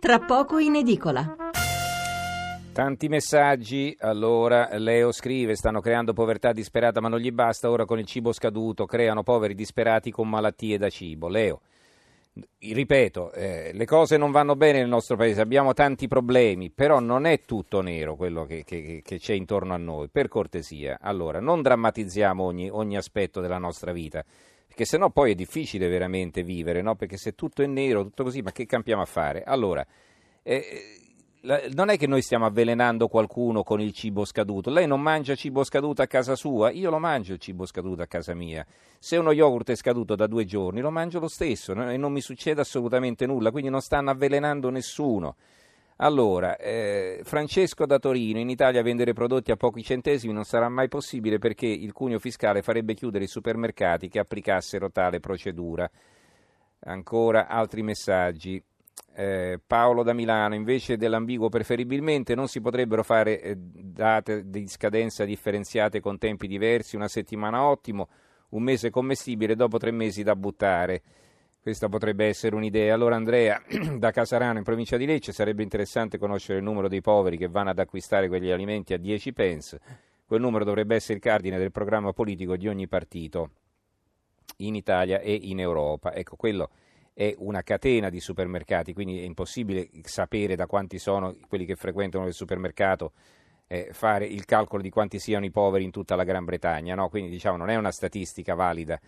tra poco in edicola. Tanti messaggi, allora Leo scrive, stanno creando povertà disperata ma non gli basta, ora con il cibo scaduto creano poveri disperati con malattie da cibo. Leo, ripeto, eh, le cose non vanno bene nel nostro paese, abbiamo tanti problemi, però non è tutto nero quello che, che, che c'è intorno a noi, per cortesia. Allora, non drammatizziamo ogni, ogni aspetto della nostra vita, perché sennò poi è difficile veramente vivere, no? perché se tutto è nero, tutto così, ma che campiamo a fare? Allora, eh, non è che noi stiamo avvelenando qualcuno con il cibo scaduto. Lei non mangia cibo scaduto a casa sua, io lo mangio il cibo scaduto a casa mia. Se uno yogurt è scaduto da due giorni, lo mangio lo stesso e non mi succede assolutamente nulla, quindi non stanno avvelenando nessuno. Allora, eh, Francesco da Torino, in Italia vendere prodotti a pochi centesimi non sarà mai possibile perché il cuneo fiscale farebbe chiudere i supermercati che applicassero tale procedura. Ancora altri messaggi. Eh, Paolo da Milano, invece dell'ambiguo preferibilmente non si potrebbero fare eh, date di scadenza differenziate con tempi diversi, una settimana ottimo, un mese commestibile, dopo tre mesi da buttare. Questa potrebbe essere un'idea. Allora Andrea, da Casarano in provincia di Lecce, sarebbe interessante conoscere il numero dei poveri che vanno ad acquistare quegli alimenti a 10 pence. Quel numero dovrebbe essere il cardine del programma politico di ogni partito in Italia e in Europa. Ecco, quello è una catena di supermercati, quindi è impossibile sapere da quanti sono quelli che frequentano il supermercato, eh, fare il calcolo di quanti siano i poveri in tutta la Gran Bretagna, no? quindi diciamo non è una statistica valida.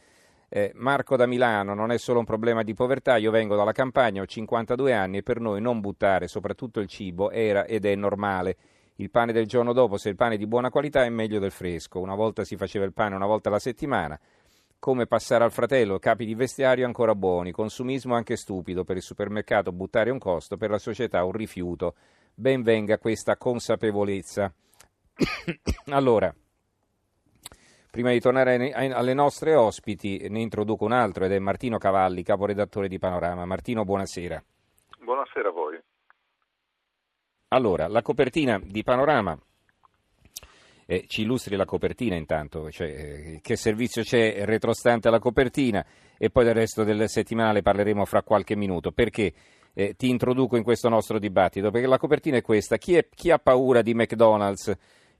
Eh, Marco da Milano, non è solo un problema di povertà, io vengo dalla campagna, ho 52 anni e per noi non buttare soprattutto il cibo era ed è normale. Il pane del giorno dopo, se il pane è di buona qualità, è meglio del fresco. Una volta si faceva il pane una volta alla settimana, come passare al fratello capi di vestiario ancora buoni, consumismo anche stupido, per il supermercato buttare un costo, per la società un rifiuto. Ben venga questa consapevolezza. allora, prima di tornare alle nostre ospiti, ne introduco un altro ed è Martino Cavalli, caporedattore di Panorama. Martino, buonasera. Buonasera a voi. Allora, la copertina di Panorama eh, ci illustri la copertina intanto, cioè, eh, che servizio c'è retrostante alla copertina e poi del resto del settimanale parleremo fra qualche minuto. Perché eh, ti introduco in questo nostro dibattito? Perché la copertina è questa. Chi, è, chi ha paura di McDonald's?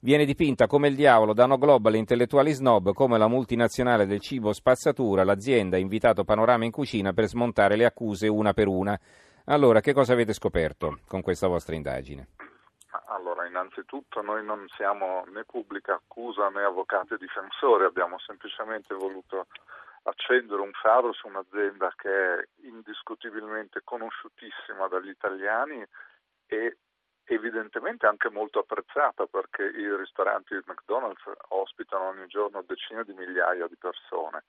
Viene dipinta come il diavolo da no global intellettuali snob, come la multinazionale del cibo spazzatura, l'azienda ha invitato Panorama in cucina per smontare le accuse una per una. Allora, che cosa avete scoperto con questa vostra indagine? Allora, innanzitutto noi non siamo né pubblica accusa né avvocati difensori, abbiamo semplicemente voluto accendere un faro su un'azienda che è indiscutibilmente conosciutissima dagli italiani e evidentemente anche molto apprezzata perché i ristoranti McDonald's ospitano ogni giorno decine di migliaia di persone,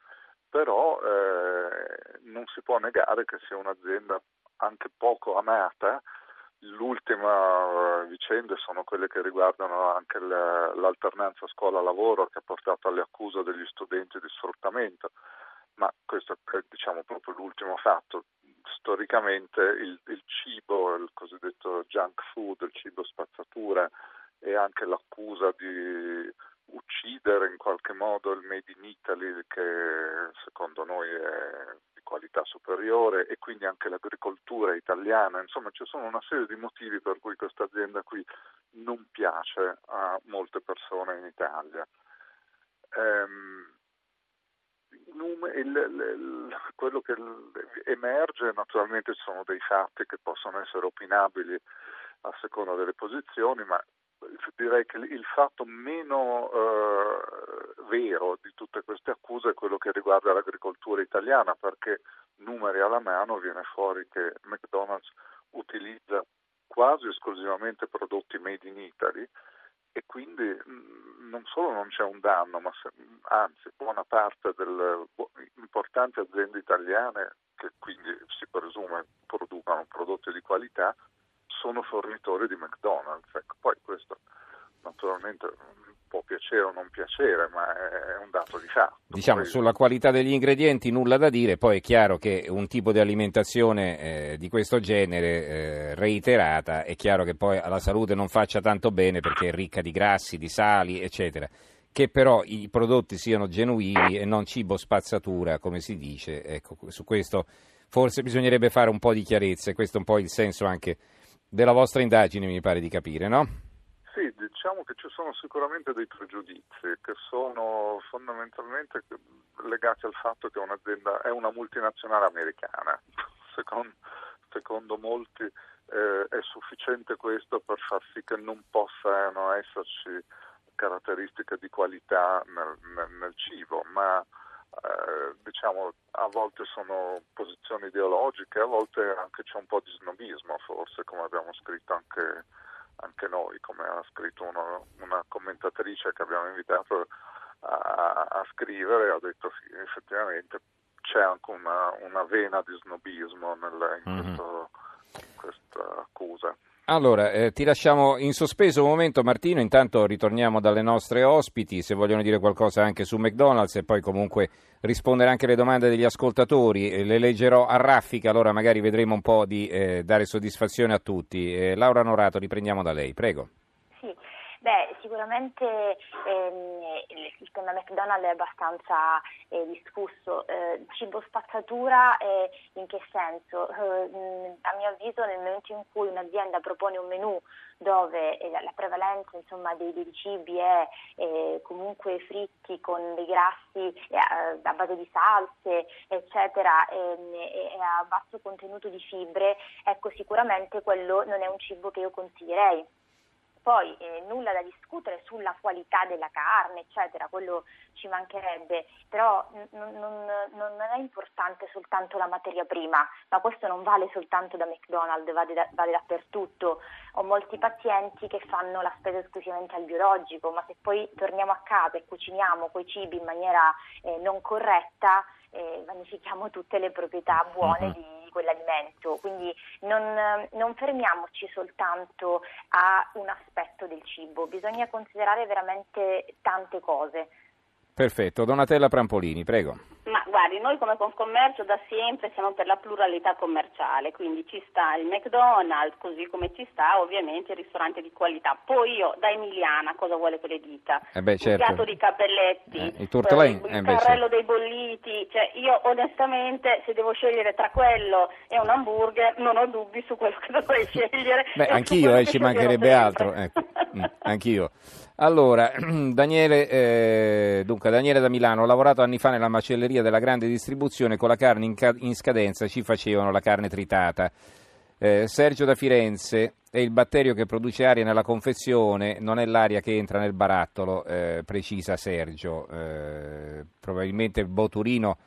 però eh, non si può negare che sia un'azienda anche poco amata. L'ultima eh, vicende sono quelle che riguardano anche l'alternanza scuola-lavoro che ha portato alle accuse degli studenti di sfruttamento, ma questo è diciamo, proprio l'ultimo fatto. Storicamente il, il cibo, il cosiddetto junk food, il cibo spazzatura e anche l'accusa di uccidere in qualche modo il Made in Italy che secondo noi è qualità superiore e quindi anche l'agricoltura italiana, insomma ci sono una serie di motivi per cui questa azienda qui non piace a molte persone in Italia. Il, quello che emerge naturalmente sono dei fatti che possono essere opinabili a seconda delle posizioni, ma direi che il fatto meno eh, vero di tutte queste accuse è quello che riguarda l'agricoltura italiana, perché numeri alla mano viene fuori che McDonald's utilizza quasi esclusivamente prodotti made in Italy e quindi mh, non solo non c'è un danno, ma se, anzi buona parte delle importanti aziende italiane che quindi si presume producano prodotti di qualità sono fornitori di McDonald's. Ecco, poi questo naturalmente può piacere o non piacere, ma è un dato di fatto. Diciamo, poi... sulla qualità degli ingredienti nulla da dire, poi è chiaro che un tipo di alimentazione eh, di questo genere eh, reiterata, è chiaro che poi alla salute non faccia tanto bene perché è ricca di grassi, di sali, eccetera. Che però i prodotti siano genuini e non cibo spazzatura, come si dice, ecco, su questo forse bisognerebbe fare un po' di chiarezza e questo è un po' il senso anche della vostra indagine, mi pare di capire, no? Diciamo che ci sono sicuramente dei pregiudizi che sono fondamentalmente legati al fatto che un'azienda è una multinazionale americana. Secondo, secondo molti eh, è sufficiente questo per far sì che non possano esserci caratteristiche di qualità nel, nel, nel cibo, ma eh, diciamo a volte sono posizioni ideologiche, a volte anche c'è un po' di snobismo, forse come abbiamo scritto anche, anche noi, come ha scritto uno, una commentatrice che abbiamo invitato a, a, scrivere, ha detto sì, effettivamente c'è anche una, una vena di snobismo nel, in, mm-hmm. questo, in questa accusa. Allora, eh, ti lasciamo in sospeso un momento Martino, intanto ritorniamo dalle nostre ospiti, se vogliono dire qualcosa anche su McDonald's e poi comunque rispondere anche alle domande degli ascoltatori, eh, le leggerò a raffica, allora magari vedremo un po' di eh, dare soddisfazione a tutti. Eh, Laura Norato, riprendiamo da lei, prego. Beh, sicuramente ehm, il tema McDonald's è abbastanza eh, discusso. Eh, cibo spazzatura eh, in che senso? Eh, a mio avviso nel momento in cui un'azienda propone un menù dove eh, la prevalenza insomma, dei, dei, cibi è eh, comunque fritti con dei grassi a base di salse, eccetera, ehm, e a basso contenuto di fibre, ecco sicuramente quello non è un cibo che io consiglierei poi eh, nulla da discutere sulla qualità della carne, eccetera, quello ci mancherebbe, però n- non, non, è importante soltanto la materia prima, ma questo non vale soltanto da McDonald's, vale, da, vale dappertutto. Ho molti pazienti che fanno la spesa esclusivamente al biologico, ma se poi torniamo a casa e cuciniamo quei cibi in maniera eh, non corretta, eh, vanifichiamo tutte le proprietà buone uh-huh. di quell'alimento, quindi non, non, fermiamoci soltanto a un aspetto del cibo, bisogna considerare veramente tante cose. Perfetto, Donatella Prampolini, prego. Ma guardi, noi come Confcommercio da sempre siamo per la pluralità commerciale, quindi ci sta il McDonald's, così come ci sta ovviamente il ristorante di qualità. Poi io, da emiliana, cosa vuole che le dica? Eh beh, certo. Il piatto di cappelletti, eh, il, turtolane, eh, il eh carrello dei bolliti, cioè io onestamente se devo scegliere tra quello e un hamburger non ho dubbi su quello che dovrei scegliere. Beh, anch'io, eh, ci mancherebbe altro, ecco. mm, anch'io. Allora, Daniele, eh, dunque, Daniele da Milano, ho lavorato anni fa nella macelleria della grande distribuzione, con la carne in, ca- in scadenza ci facevano la carne tritata. Eh, Sergio da Firenze, è il batterio che produce aria nella confezione, non è l'aria che entra nel barattolo, eh, precisa Sergio. Eh, probabilmente il botulino,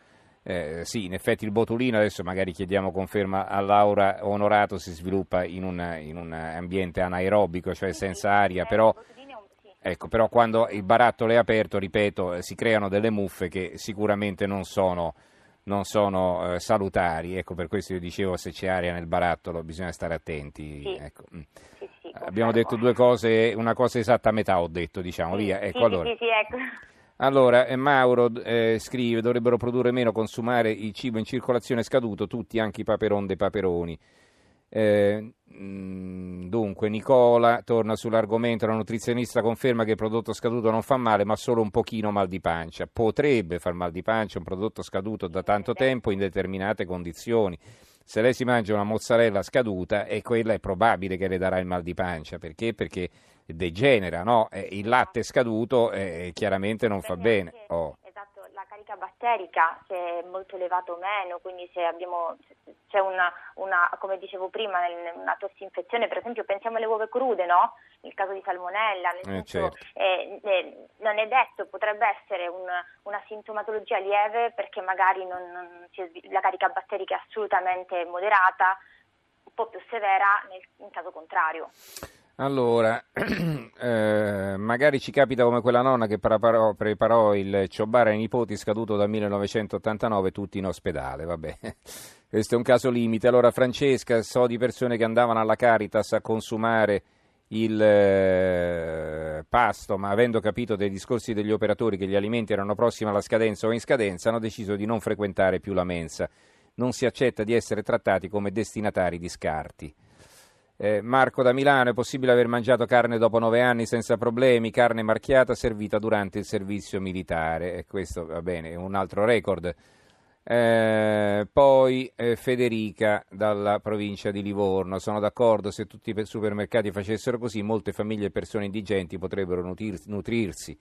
eh, sì, in effetti il botulino, adesso magari chiediamo conferma a Laura Onorato, si sviluppa in un, in un ambiente anaerobico, cioè senza aria, però Ecco, però quando il barattolo è aperto, ripeto, eh, si creano delle muffe che sicuramente non sono, non sono eh, salutari. Ecco, per questo io dicevo se c'è aria nel barattolo bisogna stare attenti. Sì. Ecco. Mm. Sì, sì, Abbiamo detto due cose, una cosa esatta a metà ho detto, diciamo, via. Ecco, allora. ecco. Allora, eh, Mauro eh, scrive, dovrebbero produrre meno, consumare il cibo in circolazione scaduto, tutti, anche i paperon dei paperoni. Eh, mm, dunque, Nicola torna sull'argomento. La nutrizionista conferma che il prodotto scaduto non fa male, ma solo un pochino mal di pancia. Potrebbe far mal di pancia un prodotto scaduto da tanto tempo in determinate condizioni. Se lei si mangia una mozzarella scaduta, e quella è probabile che le darà il mal di pancia. Perché? Perché degenera, no? Eh, il latte scaduto eh, chiaramente non fa bene. Oh carica batterica se è molto elevato o meno, quindi se abbiamo, c'è una, una, come dicevo prima, una tossinfezione, per esempio pensiamo alle uova crude, no? Il caso di salmonella, nel eh, senso, certo. eh, eh, non è detto, potrebbe essere un, una sintomatologia lieve perché magari non, non si, la carica batterica è assolutamente moderata, un po' più severa nel, in caso contrario. Allora, eh, magari ci capita come quella nonna che preparò, preparò il ciobare ai nipoti scaduto dal 1989 tutti in ospedale, vabbè. Questo è un caso limite. Allora, Francesca, so di persone che andavano alla Caritas a consumare il eh, pasto, ma avendo capito dai discorsi degli operatori che gli alimenti erano prossimi alla scadenza o in scadenza, hanno deciso di non frequentare più la mensa. Non si accetta di essere trattati come destinatari di scarti. Eh, Marco da Milano, è possibile aver mangiato carne dopo nove anni senza problemi, carne marchiata servita durante il servizio militare. E questo va bene, è un altro record. Eh, poi eh, Federica dalla provincia di Livorno, sono d'accordo se tutti i supermercati facessero così molte famiglie e persone indigenti potrebbero nutrirsi, nutrirsi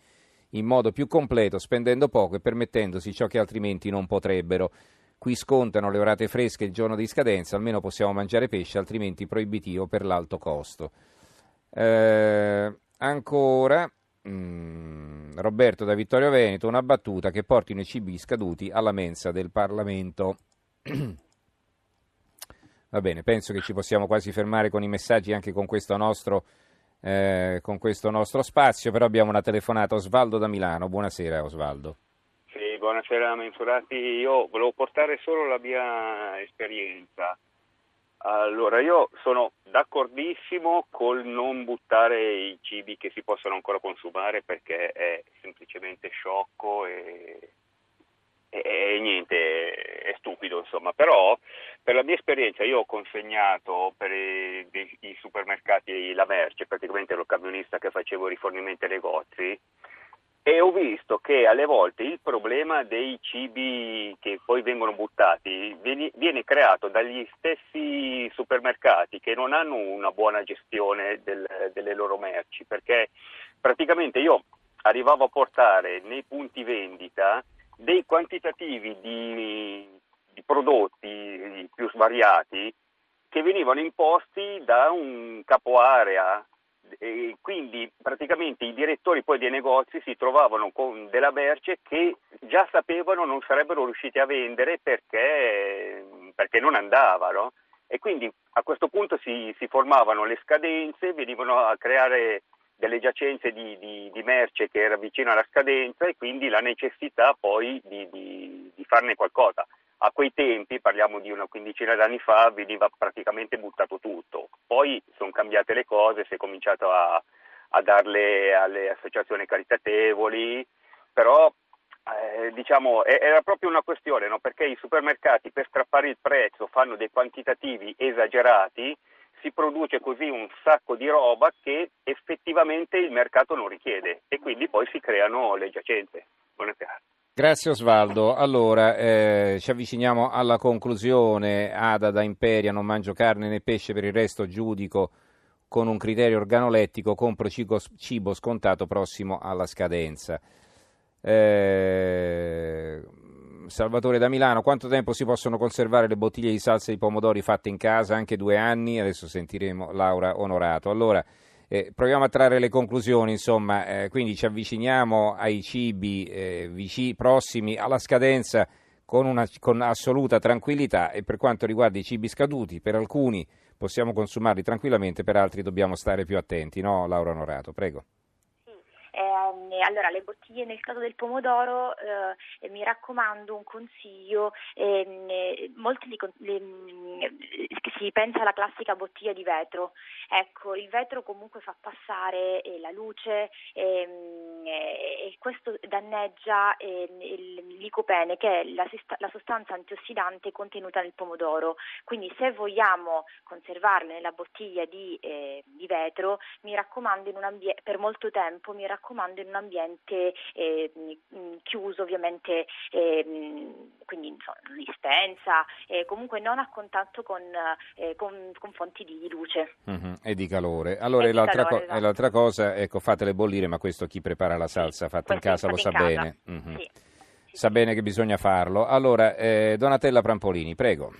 in modo più completo spendendo poco e permettendosi ciò che altrimenti non potrebbero. Qui scontano le orate fresche il giorno di scadenza, almeno possiamo mangiare pesce, altrimenti proibitivo per l'alto costo. Eh, ancora mm, Roberto da Vittorio Veneto, una battuta che portino i cibi scaduti alla mensa del Parlamento. Va bene, penso che ci possiamo quasi fermare con i messaggi anche con questo nostro, eh, con questo nostro spazio, però abbiamo una telefonata. Osvaldo da Milano, buonasera Osvaldo. Buonasera mensurati. Io volevo portare solo la mia esperienza. Allora, io sono d'accordissimo col non buttare i cibi che si possono ancora consumare perché è semplicemente sciocco e, e, e niente, è stupido insomma. Però per la mia esperienza io ho consegnato per i, i supermercati la merce, praticamente ero camionista che facevo rifornimenti ai negozi e ho visto che alle volte il problema dei cibi che poi vengono buttati viene, creato dagli stessi supermercati che non hanno una buona gestione del, delle loro merci, perché praticamente io arrivavo a portare nei punti vendita dei quantitativi di, di prodotti più svariati che venivano imposti da un capo area e quindi praticamente i direttori poi dei negozi si trovavano con della merce che già sapevano non sarebbero riusciti a vendere perché, perché non andavano e quindi a questo punto si, si, formavano le scadenze, venivano a creare delle giacenze di, di, di, merce che era vicino alla scadenza e quindi la necessità poi di, di farne qualcosa a quei tempi, parliamo di una quindicina d'anni fa, veniva praticamente buttato tutto. Poi sono cambiate le cose, si è cominciato a, a darle alle associazioni caritatevoli, però eh, diciamo, era proprio una questione, no? perché i supermercati per strappare il prezzo fanno dei quantitativi esagerati, si produce così un sacco di roba che effettivamente il mercato non richiede e quindi poi si creano le giacenze. Buonasera. Grazie Osvaldo. Allora, eh, ci avviciniamo alla conclusione. Ada da Imperia, non mangio carne né pesce, per il resto giudico con un criterio organolettico, compro cibo, cibo scontato prossimo alla scadenza. Eh, Salvatore da Milano, quanto tempo si possono conservare le bottiglie di salsa di pomodori fatte in casa? Anche due anni? Adesso sentiremo Laura Onorato. Allora, eh, proviamo a trarre le conclusioni, insomma, eh, quindi ci avviciniamo ai cibi eh, vicini, prossimi alla scadenza con, una, con assoluta tranquillità e per quanto riguarda i cibi scaduti, per alcuni possiamo consumarli tranquillamente, per altri dobbiamo stare più attenti, no Laura Onorato? Prego. Eh, allora, le bottiglie nel caso del pomodoro, eh, mi raccomando un consiglio, ehm, eh, molti li, le, mm, si pensa alla classica bottiglia di vetro, ecco, il vetro comunque fa passare eh, la luce ehm, e questo danneggia ehm, il licopene che è la, la sostanza antiossidante contenuta nel pomodoro, quindi se vogliamo conservarle nella bottiglia di, eh, di vetro, mi raccomando ambie- per molto tempo, mi raccomando in un ambiente eh, chiuso ovviamente, eh, quindi insomma, dispensa, eh, comunque non a contatto con, eh, con, con fonti di luce. Mm-hmm. E di calore. Allora, e, l'altra, calore, co- esatto. l'altra, cosa, ecco, fatele bollire, ma questo chi prepara la salsa fatta in casa lo sa bene. Mm-hmm. Sì. Sa bene che bisogna farlo. Allora, eh, Donatella Prampolini, prego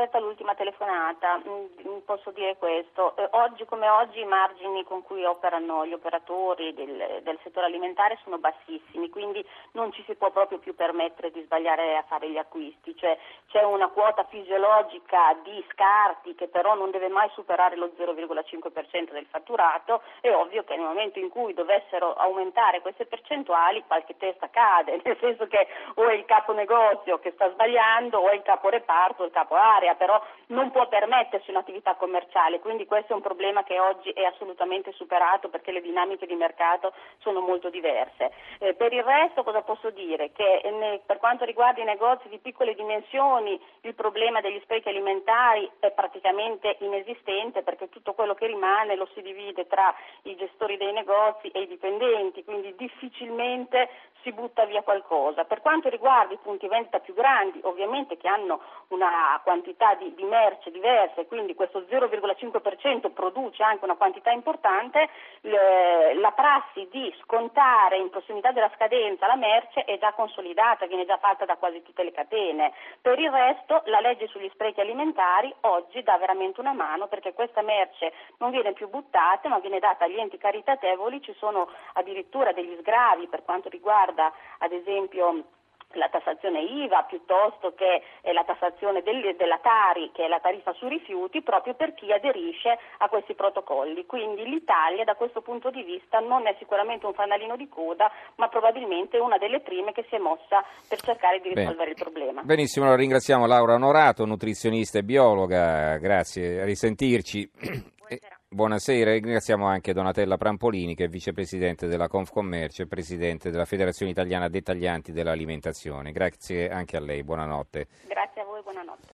rispetto all'ultima telefonata mm, mm, posso dire questo, eh, oggi come oggi i margini con cui operano gli operatori del, del, settore alimentare sono bassissimi, quindi non ci si può proprio più permettere di sbagliare a fare gli acquisti, cioè c'è una quota fisiologica di scarti che però non deve mai superare lo 0,5% del fatturato, è ovvio che nel momento in cui dovessero aumentare queste percentuali qualche testa cade, nel senso che o è il capo negozio che sta sbagliando o è il capo reparto o il capo area, però non può permettersi un'attività commerciale, quindi questo è un problema che oggi è assolutamente superato perché le dinamiche di mercato sono molto diverse. Eh, per il resto cosa posso dire? Che ne, per quanto riguarda i negozi di piccole dimensioni il problema degli sprechi alimentari è praticamente inesistente perché tutto quello che rimane lo si divide tra i gestori dei negozi e i dipendenti, quindi difficilmente si butta via qualcosa. Per quanto riguarda i punti vendita più grandi, ovviamente che hanno una quantità di, di merce diversa e quindi questo 0,5% produce anche una quantità importante, le, la prassi di scontare in prossimità della scadenza la merce è già consolidata, viene già fatta da quasi tutte le catene. Per il resto la legge sugli sprechi alimentari oggi dà veramente una mano perché questa merce non viene più buttata ma viene data agli enti caritatevoli, ci sono addirittura degli sgravi per quanto riguarda ad esempio la tassazione IVA piuttosto che eh, la tassazione del, della Tari, che è la tariffa sui rifiuti, proprio per chi aderisce a questi protocolli. Quindi l'Italia da questo punto di vista non è sicuramente un fanalino di coda, ma probabilmente una delle prime che si è mossa per cercare di risolvere Bene. il problema. Benissimo, la ringraziamo Laura Onorato, nutrizionista e biologa, grazie, a risentirci. Buonasera. Buonasera, ringraziamo anche Donatella Prampolini che è vicepresidente della Confcommercio e presidente della Federazione Italiana Dettaglianti dell'Alimentazione. Grazie anche a lei, buonanotte. Grazie a voi, buonanotte.